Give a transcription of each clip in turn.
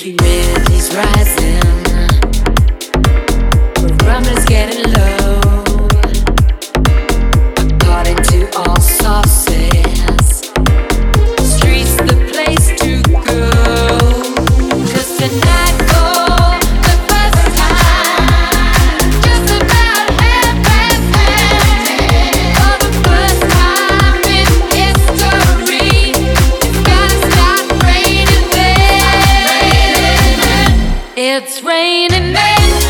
Humidity's rising. It's raining men.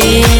feeling